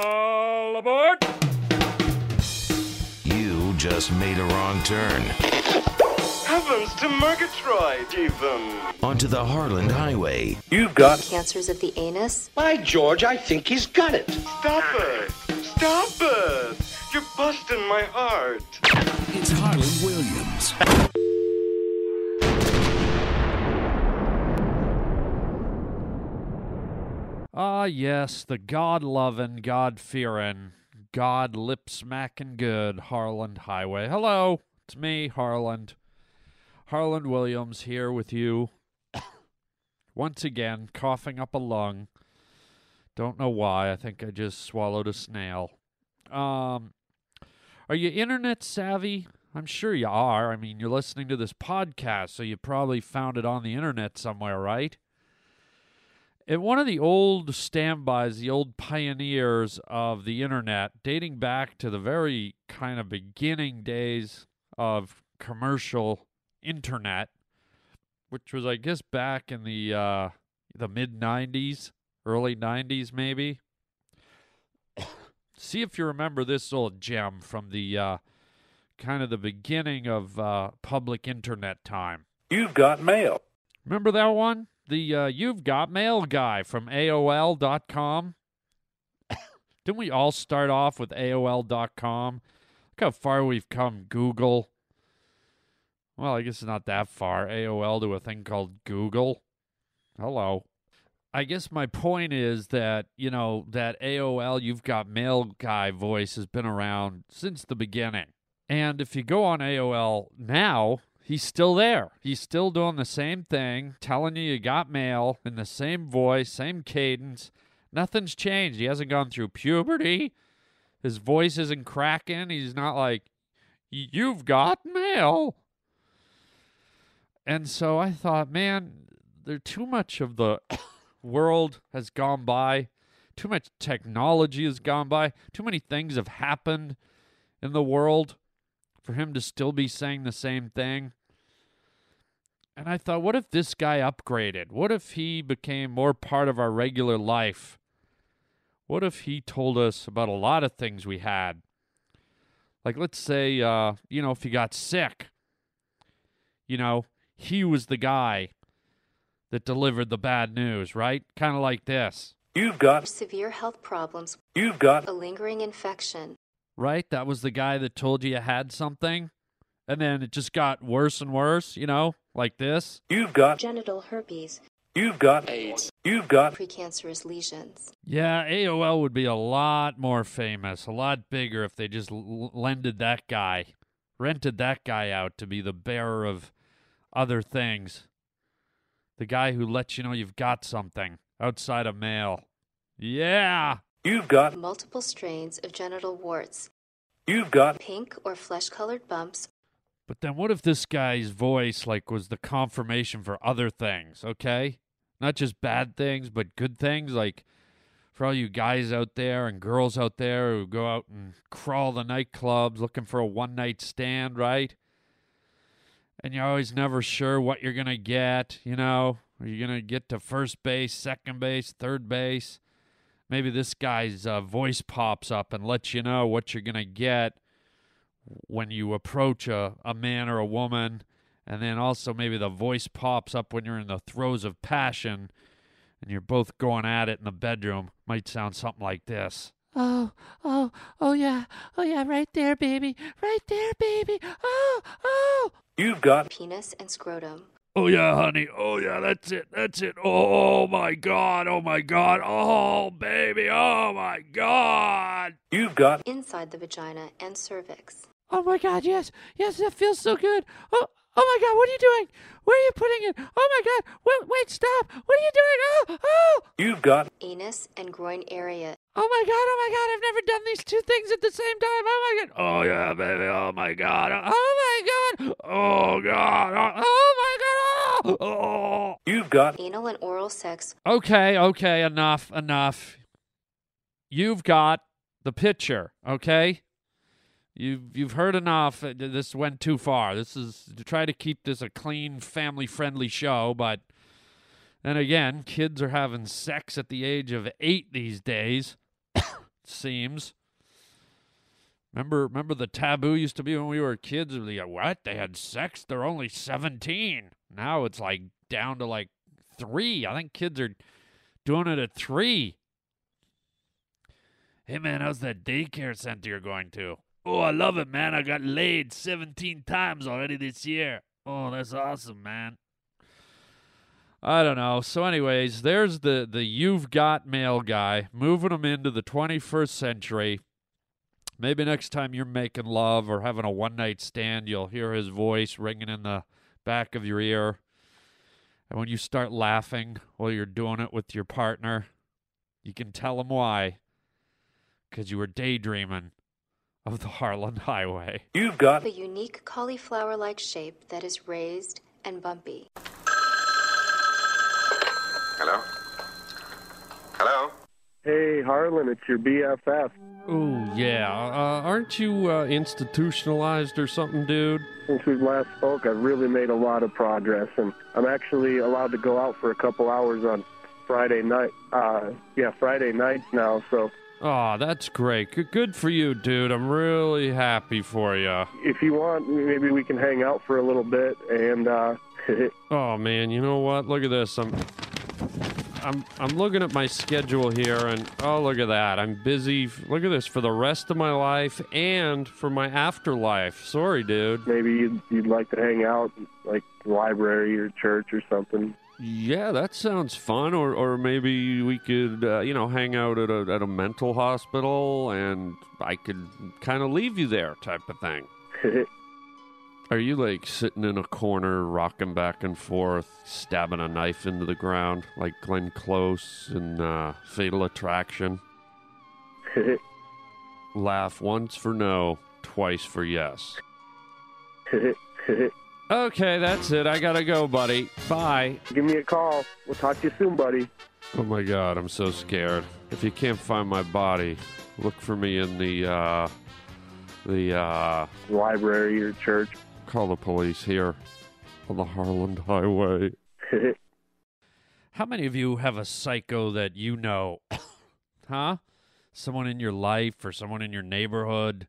All aboard! You just made a wrong turn Heavens to Murgatroyd, even. onto the Harland Highway. You've got. Cancers of the anus, By George, I think he's got it. Stop it! Stop it! You're busting my heart. It's Harland Williams. Ah, yes, the God loving, God fearing, God lip smacking good Harland Highway. Hello, it's me, Harland. Harland Williams here with you. Once again, coughing up a lung. Don't know why. I think I just swallowed a snail. Um, are you internet savvy? I'm sure you are. I mean, you're listening to this podcast, so you probably found it on the internet somewhere, right? In one of the old standbys, the old pioneers of the internet, dating back to the very kind of beginning days of commercial internet, which was, I guess, back in the uh, the mid '90s, early '90s, maybe. See if you remember this old gem from the uh, kind of the beginning of uh, public internet time. You've got mail. Remember that one? The uh, You've Got Mail guy from AOL.com. Didn't we all start off with AOL.com? Look how far we've come, Google. Well, I guess it's not that far. AOL to a thing called Google. Hello. I guess my point is that, you know, that AOL You've Got Mail guy voice has been around since the beginning. And if you go on AOL now, he's still there. He's still doing the same thing, telling you you got mail in the same voice, same cadence. Nothing's changed. He hasn't gone through puberty. His voice isn't cracking. He's not like, you've got mail. And so I thought, man, there too much of the world has gone by. Too much technology has gone by. Too many things have happened in the world for him to still be saying the same thing. And I thought, what if this guy upgraded? What if he became more part of our regular life? What if he told us about a lot of things we had? Like, let's say, uh, you know, if he got sick, you know, he was the guy that delivered the bad news, right? Kind of like this, You've got. severe health problems, You've got. a lingering infection, right? That was the guy that told you you had something. And then it just got worse and worse, you know, like this. You've got. genital herpes, You've got. AIDS. You've got. precancerous lesions. Yeah, AOL would be a lot more famous, a lot bigger if they just l- lended that guy, rented that guy out to be the bearer of other things. The guy who lets you know you've got something outside of mail. Yeah. You've got. Multiple strains of genital warts, You've got. pink or flesh colored bumps, But then what if this guy's voice like was the confirmation for other things, okay? Not just bad things, but good things like for all you guys out there and girls out there who go out and crawl the nightclubs looking for a one night stand, right? And you're always never sure what you're going to get, you know? Are you going to get to first base, second base, third base? Maybe this guy's uh, voice pops up and lets you know what you're going to get when you approach a, a man or a woman. And then also maybe the voice pops up when you're in the throes of passion and you're both going at it in the bedroom. Might sound something like this. Oh, oh, oh yeah, oh yeah, right there, baby, right there, baby. Oh, oh. You've got. penis and scrotum, Oh yeah, honey. Oh yeah, that's it. That's it. Oh, oh my god. Oh my god. Oh baby. Oh my god. You've got. inside the vagina and cervix. Oh my God, yes, yes, that feels so good. Oh, oh my God, what are you doing? Where are you putting it? Oh my God, wait, wait, stop. What are you doing? Oh, oh, You've got. Anus and groin area, oh my God, oh my God, I've never done these two things at the same time. Oh my God, Oh yeah, baby. Oh my god. Oh my god. Oh god. Oh my god. Oh. oh. You've got. anal and oral sex, Okay, okay, enough, enough. You've got the picture, okay? You've you've heard enough. Uh, This went too far. This is to try to keep this a clean, family-friendly show, but then again, kids are having sex at the age of eight these days. seems. Remember, remember the taboo used to be when we were kids. Like, what? They had sex? They're only seventeen. Now it's like down to like three. I think kids are doing it at three. Hey man, how's that daycare center you're going to? Oh, I love it, man. I got laid 17 times already this year. Oh, that's awesome, man. I don't know. So, anyways, there's the the you've got mail guy moving them into the 21st century. Maybe next time you're making love or having a one night stand, you'll hear his voice ringing in the back of your ear. And when you start laughing while you're doing it with your partner, you can tell him why. Because you were daydreaming of the Harland Highway. You've got A unique cauliflower like shape that is raised and bumpy. Hello? Hello? Hey, Harland, it's your BFF. Oh, yeah. Uh, aren't you uh, institutionalized or something, dude? Since we last spoke, I've really made a lot of progress, and I'm actually allowed to go out for a couple hours on Friday night. Uh, yeah, Friday nights now. So Oh, that's great. Good, good for you, dude. I'm really happy for you. if you want, maybe we can hang out for a little bit. And uh, Oh man, you know what? Look at this. I'm I'm I'm looking at my schedule here and oh look at that. I'm busy. f- Look at this for the rest of my life and for my afterlife. Sorry, dude. maybe you'd, you'd like to hang out, like library or church or something. Yeah, that sounds fun. Or or maybe we could uh, you know hang out at a at a mental hospital and I could kind of leave you there, type of thing. Are you like sitting in a corner, rocking back and forth, stabbing a knife into the ground, like Glenn Close in uh, Fatal Attraction? Laugh once for no, twice for yes. Okay, that's it. I gotta go, buddy. Bye. Give me a call. We'll talk to you soon, buddy. Oh my god, I'm so scared. If you can't find my body, look for me in the, uh, the, uh, Library or church. call the police here on the Harland Highway. How many of you have a psycho that you know? huh? Someone in your life or someone in your neighborhood?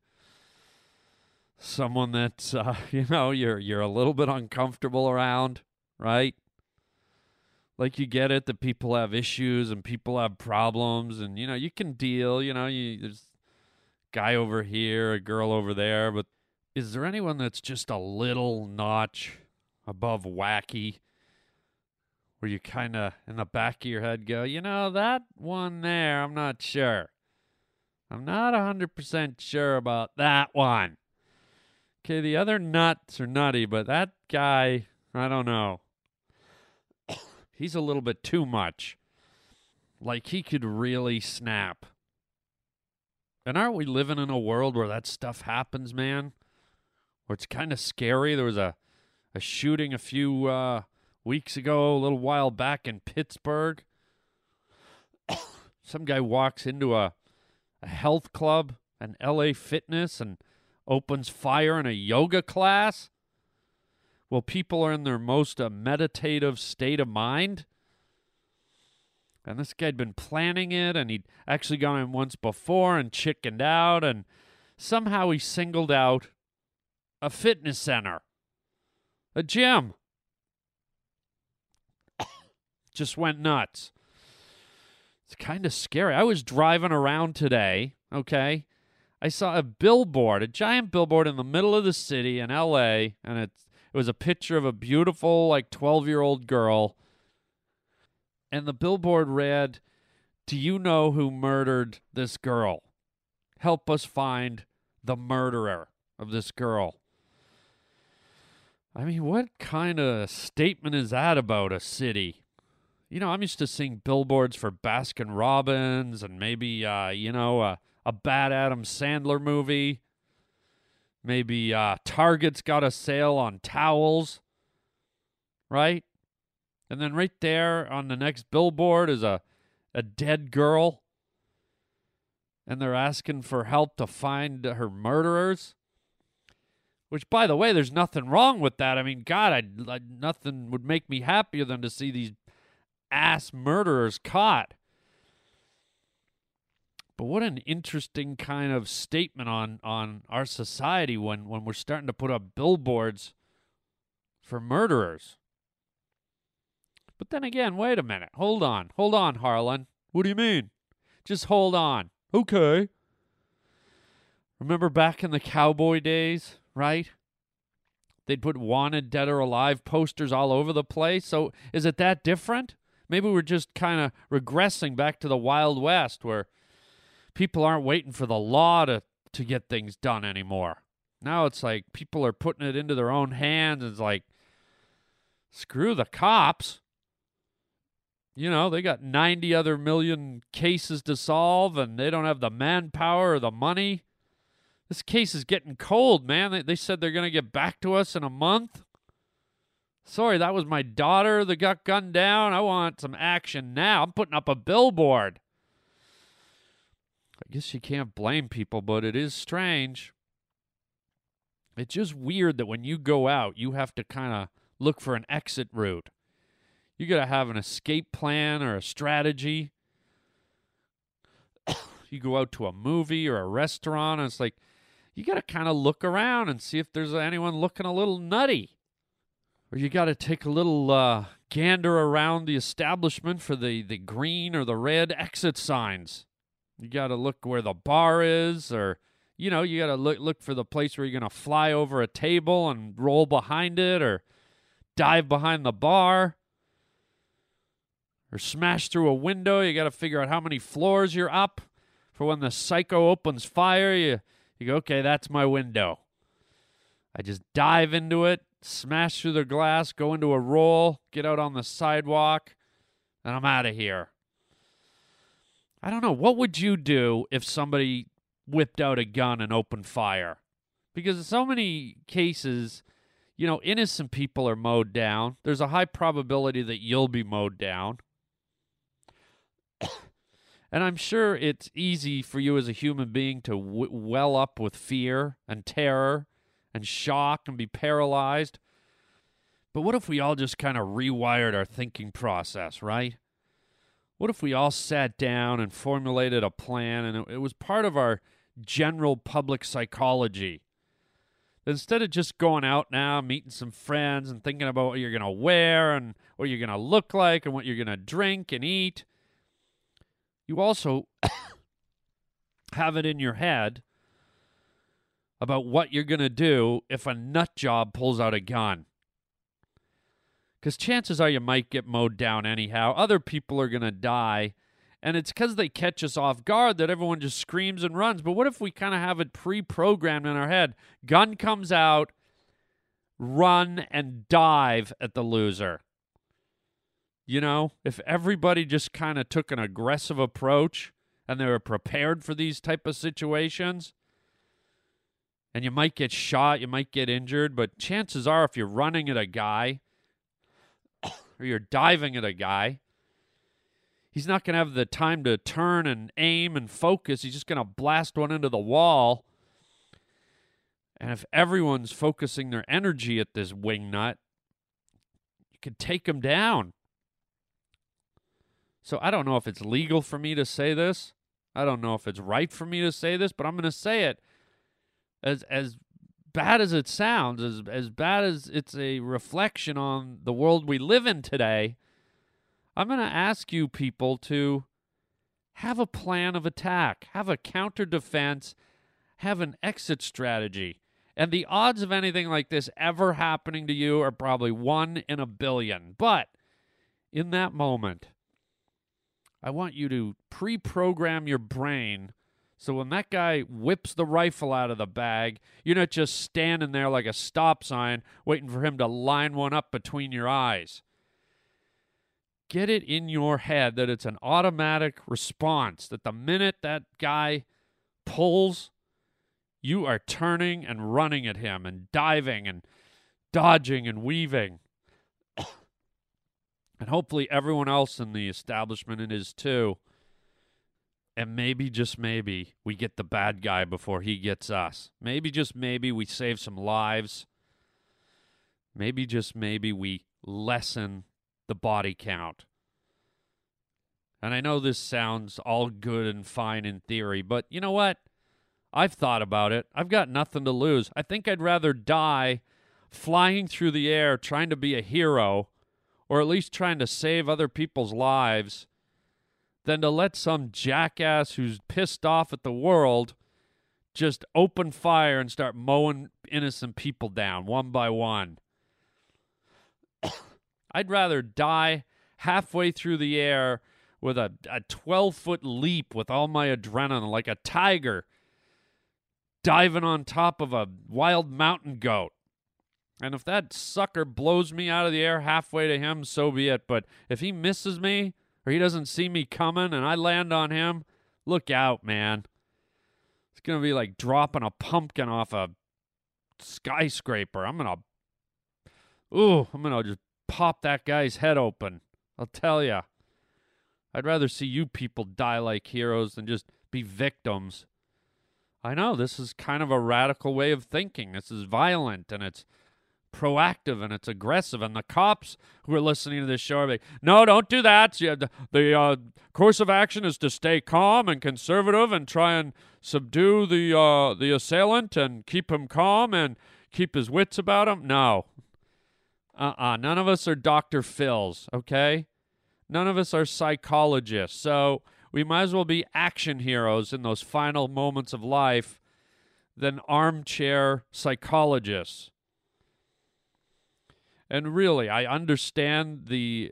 Someone that uh, you know you're you're a little bit uncomfortable around, right? Like you get it that people have issues and people have problems and you know you can deal, you know, you there's guy over here, a girl over there, but is there anyone that's just a little notch above wacky? where you kind of in the back of your head go, you know, that one there, I'm not sure. I'm not 100% sure about that one. Okay, the other nuts are nutty, but that guy, I don't know. He's a little bit too much. Like he could really snap. And aren't we living in a world where that stuff happens, man? Where it's kind of scary. There was a, a shooting a few uh, weeks ago, a little while back in Pittsburgh. Some guy walks into a, a health club, an LA Fitness, and opens fire in a yoga class. Well, people are in their most uh, meditative state of mind. And this guy'd been planning it, and he'd actually gone in once before and chickened out, and somehow he singled out a fitness center, a gym just went nuts. It's kind of scary. I was driving around today, okay? I saw a billboard, a giant billboard in the middle of the city in LA, and it it was a picture of a beautiful like 12-year-old girl. And the billboard read, "Do you know who murdered this girl? Help us find the murderer of this girl." I mean, what kind of statement is that about a city? You know, I'm used to seeing billboards for Baskin Robbins and maybe, uh, you know, a, a bad Adam Sandler movie. Maybe uh, Target's got a sale on towels, right? And then right there on the next billboard is a, a dead girl. And they're asking for help to find her murderers. Which, by the way, there's nothing wrong with that. I mean, God, I, I nothing would make me happier than to see these ass murderers caught. But what an interesting kind of statement on on our society when when we're starting to put up billboards for murderers. But then again, wait a minute. Hold on. Hold on, Harland. What do you mean? Just hold on. Okay. Remember back in the cowboy days, right? They'd put wanted dead or alive posters all over the place. So is it that different? Maybe we're just kind of regressing back to the Wild West where people aren't waiting for the law to, to get things done anymore. Now it's like people are putting it into their own hands. It's like, screw the cops. You know, they got 90 other million cases to solve and they don't have the manpower or the money. This case is getting cold, man. They, they said they're going to get back to us in a month. Sorry, that was my daughter that got gunned down. I want some action now. I'm putting up a billboard. I guess you can't blame people, but it is strange. It's just weird that when you go out, you have to kind of look for an exit route. You got to have an escape plan or a strategy. you go out to a movie or a restaurant, and it's like you got to kind of look around and see if there's anyone looking a little nutty. Or you got to take a little uh, gander around the establishment for the, the green or the red exit signs. You got to look where the bar is, or you know, you got to look look for the place where you're going to fly over a table and roll behind it, or dive behind the bar or smash through a window. You got to figure out how many floors you're up for when the psycho opens fire. You you go, okay, that's my window. I just dive into it, smash through the glass, go into a roll, get out on the sidewalk, and I'm out of here. I don't know. What would you do if somebody whipped out a gun and opened fire? Because in so many cases, you know, innocent people are mowed down. There's a high probability that you'll be mowed down. and I'm sure it's easy for you as a human being to w- well up with fear and terror and shock and be paralyzed. But what if we all just kind of rewired our thinking process, right? What if we all sat down and formulated a plan and it, it was part of our general public psychology? Instead of just going out now, meeting some friends and thinking about what you're going to wear and what you're going to look like and what you're going to drink and eat, you also have it in your head about what you're going to do if a nut job pulls out a gun. Because chances are you might get mowed down anyhow. Other people are going to die. And it's because they catch us off guard that everyone just screams and runs. But what if we kind of have it pre programmed in our head? Gun comes out, run and dive at the loser. You know, if everybody just kind of took an aggressive approach and they were prepared for these type of situations, and you might get shot, you might get injured, but chances are if you're running at a guy or you're diving at a guy, he's not going to have the time to turn and aim and focus. He's just going to blast one into the wall. And if everyone's focusing their energy at this wing nut, you could take him down. So I don't know if it's legal for me to say this. I don't know if it's right for me to say this, but I'm going to say it as as bad as it sounds, as as bad as it's a reflection on the world we live in today, I'm going to ask you people to have a plan of attack, have a counter defense, have an exit strategy. And the odds of anything like this ever happening to you are probably 1 in a billion. But in that moment, I want you to pre-program your brain so when that guy whips the rifle out of the bag, you're not just standing there like a stop sign waiting for him to line one up between your eyes. Get it in your head that it's an automatic response, that the minute that guy pulls, you are turning and running at him and diving and dodging and weaving. and hopefully everyone else in the establishment is too and maybe just maybe we get the bad guy before he gets us. Maybe just maybe we save some lives. Maybe just maybe we lessen the body count. And I know this sounds all good and fine in theory, but you know what? I've thought about it. I've got nothing to lose. I think I'd rather die flying through the air trying to be a hero or at least trying to save other people's lives than to let some jackass who's pissed off at the world just open fire and start mowing innocent people down one by one. I'd rather die halfway through the air with a, a 12 foot leap with all my adrenaline like a tiger diving on top of a wild mountain goat. And if that sucker blows me out of the air halfway to him, so be it. But if he misses me or he doesn't see me coming and I land on him, look out, man. It's going to be like dropping a pumpkin off a skyscraper. I'm going to, ooh, I'm going to just pop that guy's head open. I'll tell you. I'd rather see you people die like heroes than just be victims. I know this is kind of a radical way of thinking. This is violent and it's proactive and it's aggressive. And the cops who are listening to this show are like, no, don't do that. The, the uh, course of action is to stay calm and conservative and try and subdue the uh, the assailant and keep him calm and keep his wits about him. No. Uh-uh. None of us are Dr. Phils, okay? None of us are psychologists. So we might as well be action heroes in those final moments of life than armchair psychologists. And really, I understand the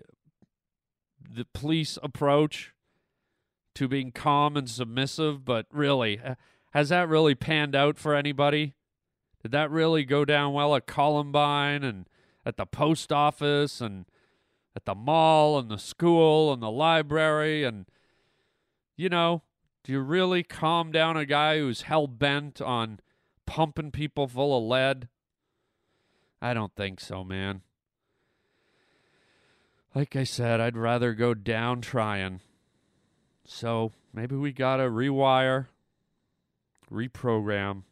the police approach to being calm and submissive, but really, has that really panned out for anybody? Did that really go down well at Columbine and at the post office and at the mall and the school and the library and you know, do you really calm down a guy who's hell bent on pumping people full of lead? I don't think so, man. Like I said, I'd rather go down trying. So maybe we gotta rewire, reprogram,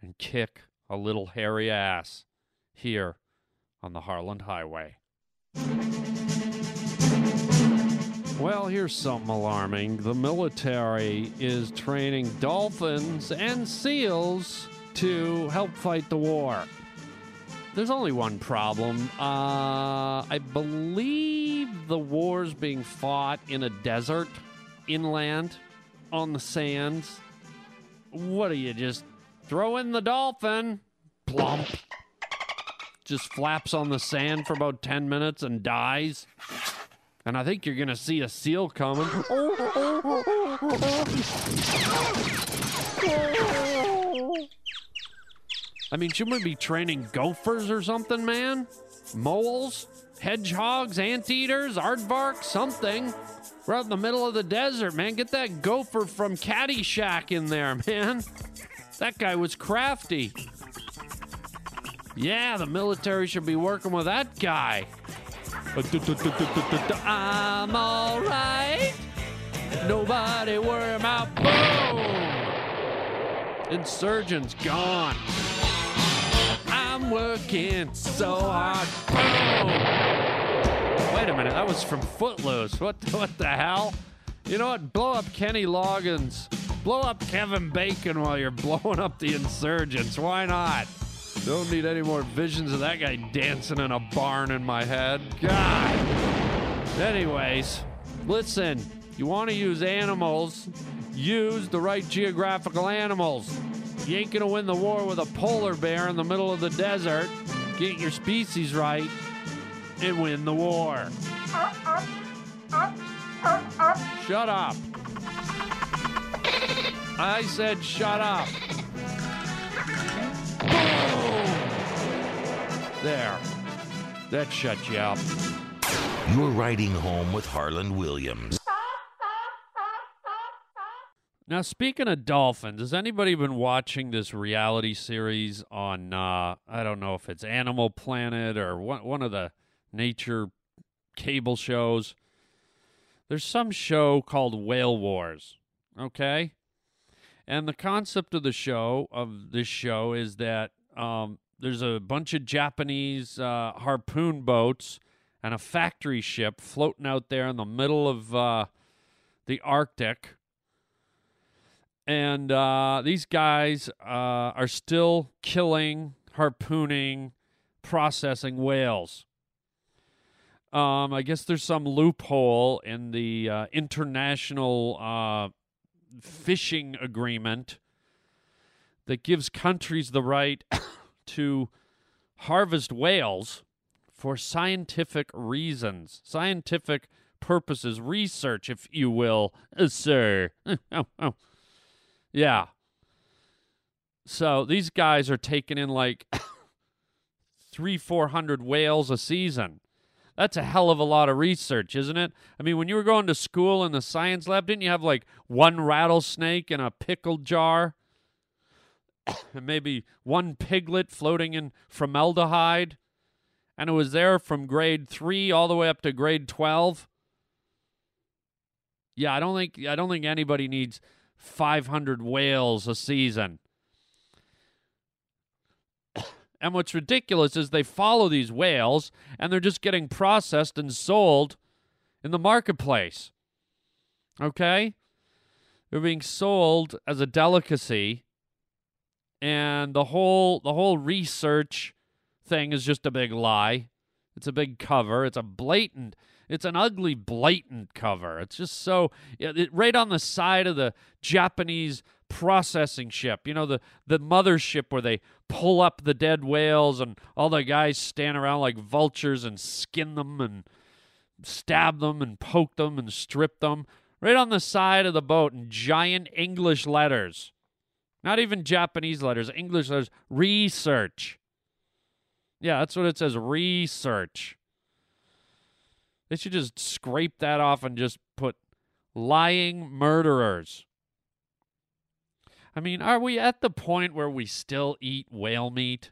and kick a little hairy ass here on the Harland Highway. Well, here's something alarming. The military is training dolphins and seals to help fight the war. There's only one problem. Uh, I believe the war's being fought in a desert, inland, on the sands. What do you just throw in the dolphin? Plump. Just flaps on the sand for about 10 minutes and dies. And I think you're going to see a seal coming. I mean, shouldn't we be training gophers or something, man? Moles? Hedgehogs? Anteaters? Aardvark? Something. We're out in the middle of the desert, man. Get that gopher from Caddyshack in there, man. That guy was crafty. Yeah, the military should be working with that guy. I'm alright. Nobody worry about boom. Insurgents gone. Working so hard. Boom. Wait a minute, that was from Footloose. What what the hell? You know what? Blow up Kenny Loggins. Blow up Kevin Bacon while you're blowing up the insurgents. Why not? Don't need any more visions of that guy dancing in a barn in my head. God. Anyways, listen, you want to use animals, use the right geographical animals. You ain't gonna win the war with a polar bear in the middle of the desert. Get your species right and win the war. Shut up. I said shut up. There. That shut you up. You're riding home with Harland Williams. Now, speaking of dolphins, has anybody been watching this reality series on, uh, I don't know if it's Animal Planet or one, one of the nature cable shows? There's some show called Whale Wars, okay? And the concept of the show, of this show, is that um, there's a bunch of Japanese uh, harpoon boats and a factory ship floating out there in the middle of uh, the Arctic. And uh, these guys uh, are still killing, harpooning, processing whales. Um, I guess there's some loophole in the uh, international uh, fishing agreement that gives countries the right to harvest whales for scientific reasons, scientific purposes, research, if you will, uh, sir. oh, oh. Yeah. So these guys are taking in like three, four hundred whales a season. That's a hell of a lot of research, isn't it? I mean, when you were going to school in the science lab, didn't you have like one rattlesnake in a pickle jar? and maybe one piglet floating in formaldehyde? And it was there from grade three all the way up to grade 12? Yeah, I don't think I don't think anybody needs 500 whales a season. And what's ridiculous is they follow these whales and they're just getting processed and sold in the marketplace. Okay? They're being sold as a delicacy and the whole the whole research thing is just a big lie. It's a big cover. It's a blatant it's an ugly blatant cover. It's just so it, right on the side of the Japanese processing ship. You know, the, the mothership where they pull up the dead whales and all the guys stand around like vultures and skin them and stab them and poke them and strip them. Right on the side of the boat in giant English letters. Not even Japanese letters, English letters. Research. Yeah, that's what it says. Research. They should just scrape that off and just put lying murderers. I mean, are we at the point where we still eat whale meat?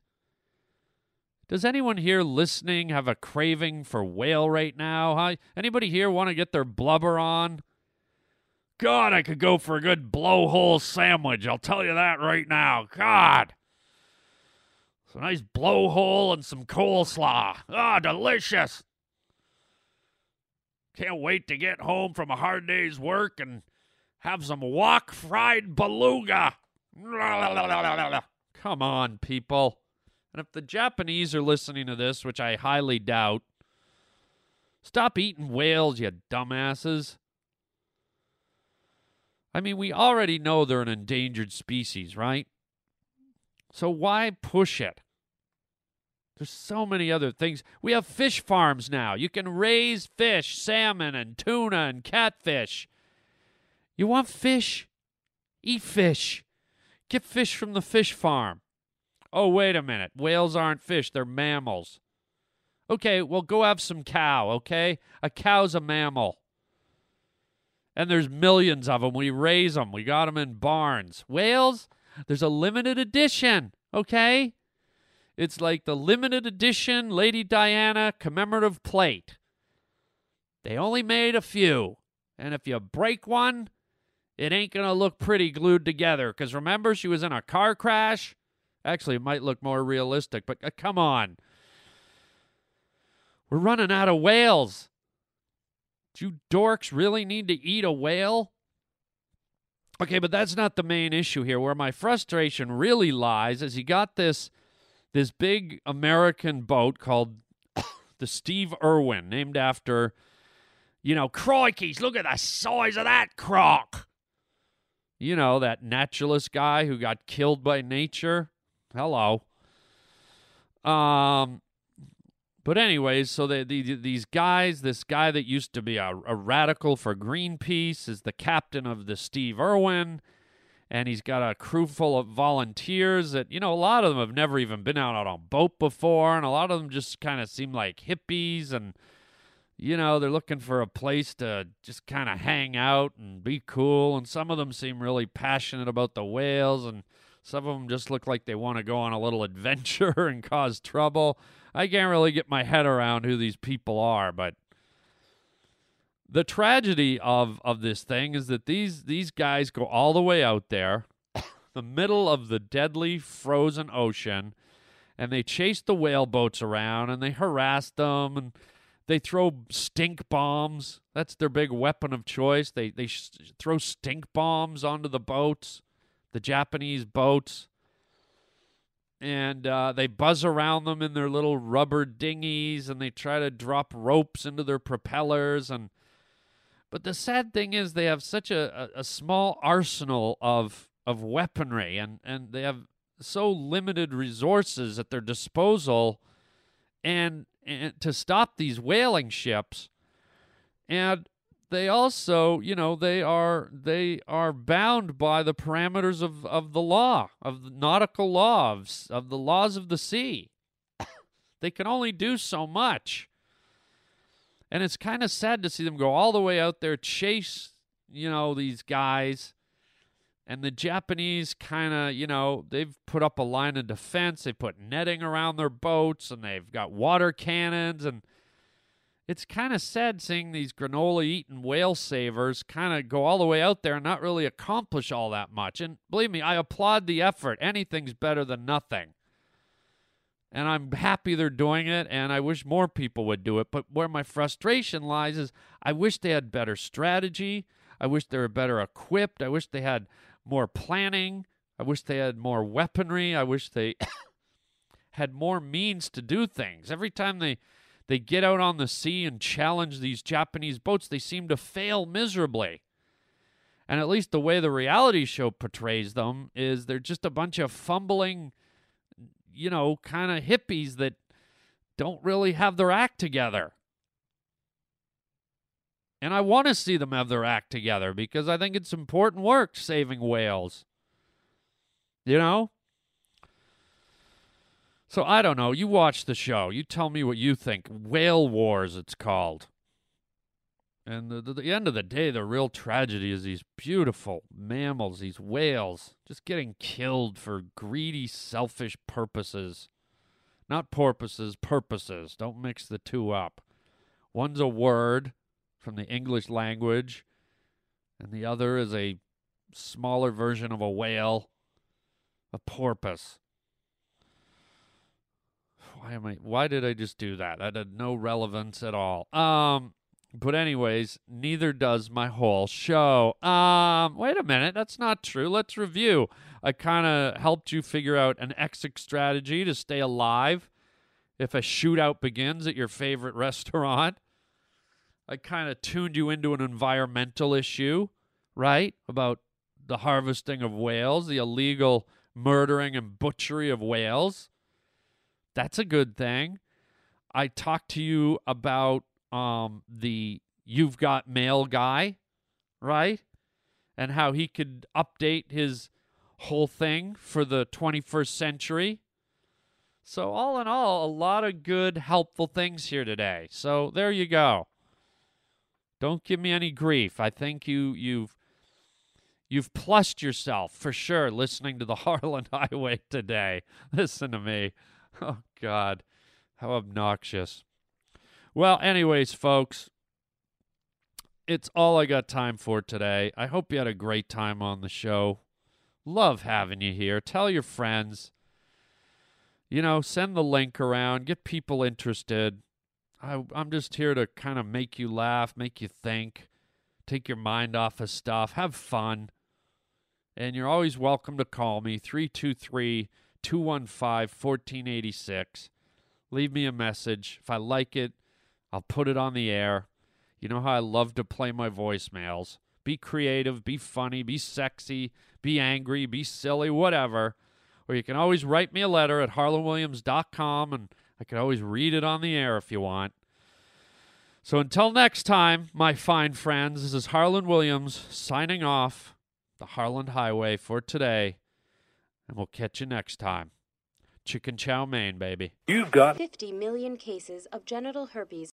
Does anyone here listening have a craving for whale right now? Huh? Anybody here want to get their blubber on? God, I could go for a good blowhole sandwich. I'll tell you that right now. God. It's a nice blowhole and some coleslaw. Ah, delicious. Can't wait to get home from a hard day's work and have some wok fried beluga. Come on, people. And if the Japanese are listening to this, which I highly doubt, stop eating whales, you dumbasses. I mean, we already know they're an endangered species, right? So why push it? There's so many other things. We have fish farms now. You can raise fish, salmon and tuna and catfish. You want fish? Eat fish. Get fish from the fish farm. Oh, wait a minute. Whales aren't fish, they're mammals. Okay, well, go have some cow, okay? A cow's a mammal. And there's millions of them. We raise them, we got them in barns. Whales, there's a limited edition, okay? It's like the limited edition Lady Diana commemorative plate. They only made a few. And if you break one, it ain't going to look pretty glued together. Because remember, she was in a car crash? Actually, it might look more realistic, but uh, come on. We're running out of whales. Do you dorks really need to eat a whale? Okay, but that's not the main issue here. Where my frustration really lies is you got this this big American boat called the Steve Irwin, named after, you know, crikeys, look at the size of that croc. You know, that naturalist guy who got killed by nature. Hello. Um, but anyways, so the, the, these guys, this guy that used to be a, a radical for Greenpeace is the captain of the Steve Irwin and he's got a crew full of volunteers that you know a lot of them have never even been out on a boat before. And a lot of them just kind of seem like hippies. And you know they're looking for a place to just kind of hang out and be cool. And some of them seem really passionate about the whales. And some of them just look like they want to go on a little adventure and cause trouble. I can't really get my head around who these people are but the tragedy of of this thing is that these these guys go all the way out there, the middle of the deadly frozen ocean, and they chase the whale boats around and they harass them and They throw stink bombs. That's their big weapon of choice. They they sh- throw stink bombs onto the boats, the Japanese boats, and uh, they buzz around them in their little rubber dinghies, and they try to drop ropes into their propellers. And but the sad thing is, they have such a, a, a small arsenal of of weaponry, and and they have so limited resources at their disposal, and and to stop these whaling ships. And they also you know they are they are bound by the parameters of of the law of the nautical laws, of the laws of the sea. They can only do so much and it's kind of sad to see them go all the way out there chase you know these guys and the Japanese kind of, you know, they've put up a line of defense. They put netting around their boats and they've got water cannons. And it's kind of sad seeing these granola eating whale savers kind of go all the way out there and not really accomplish all that much. And believe me, I applaud the effort. Anything's better than nothing. And I'm happy they're doing it, and I wish more people would do it. But where my frustration lies is I wish they had better strategy. I wish they were better equipped. I wish they had more planning. I wish they had more weaponry. I wish they had more means to do things. Every time they they get out on the sea and challenge these Japanese boats, they seem to fail miserably. And at least the way the reality show portrays them is they're just a bunch of fumbling, you know, kind of hippies that don't really have their act together. And I want to see them have their act together because I think it's important work saving whales. You know? So I don't know. You watch the show. You tell me what you think. Whale Wars, it's called. And the, the, the end of the day, the real tragedy is these beautiful mammals, these whales, just getting killed for greedy, selfish purposes. Not porpoises, purposes. Don't mix the two up. One's a word from the English language, and the other is a smaller version of a whale, a porpoise. Why am I? Why did I just do that? That had no relevance at all. Um, but anyways, neither does my whole show. Um, wait a minute, that's not true. Let's review. I kind of helped you figure out an exit strategy to stay alive if a shootout begins at your favorite restaurant. I kind of tuned you into an environmental issue, right? About the harvesting of whales, the illegal murdering and butchery of whales. That's a good thing. I talked to you about um, the You've Got Mail guy, right? And how he could update his whole thing for the 21st century. So, all in all, a lot of good, helpful things here today. So, there you go. Don't give me any grief. I think you you've you've plussed yourself for sure listening to the Harland Highway today. Listen to me. Oh God, how obnoxious. Well, anyways, folks, it's all I got time for today. I hope you had a great time on the show. Love having you here. Tell your friends. You know, send the link around, get people interested. I, I'm just here to kind of make you laugh, make you think, take your mind off of stuff, have fun. And you're always welcome to call me 323 215 1486. Leave me a message. If I like it, I'll put it on the air. You know how I love to play my voicemails. Be creative, be funny, be sexy, be angry, be silly, whatever. Or you can always write me a letter at harlandwilliams.com and I can always read it on the air if you want. So until next time, my fine friends, this is Harland Williams signing off the Harland Highway for today. And we'll catch you next time. Chicken chow mein, baby. You've got 50 million cases of genital herpes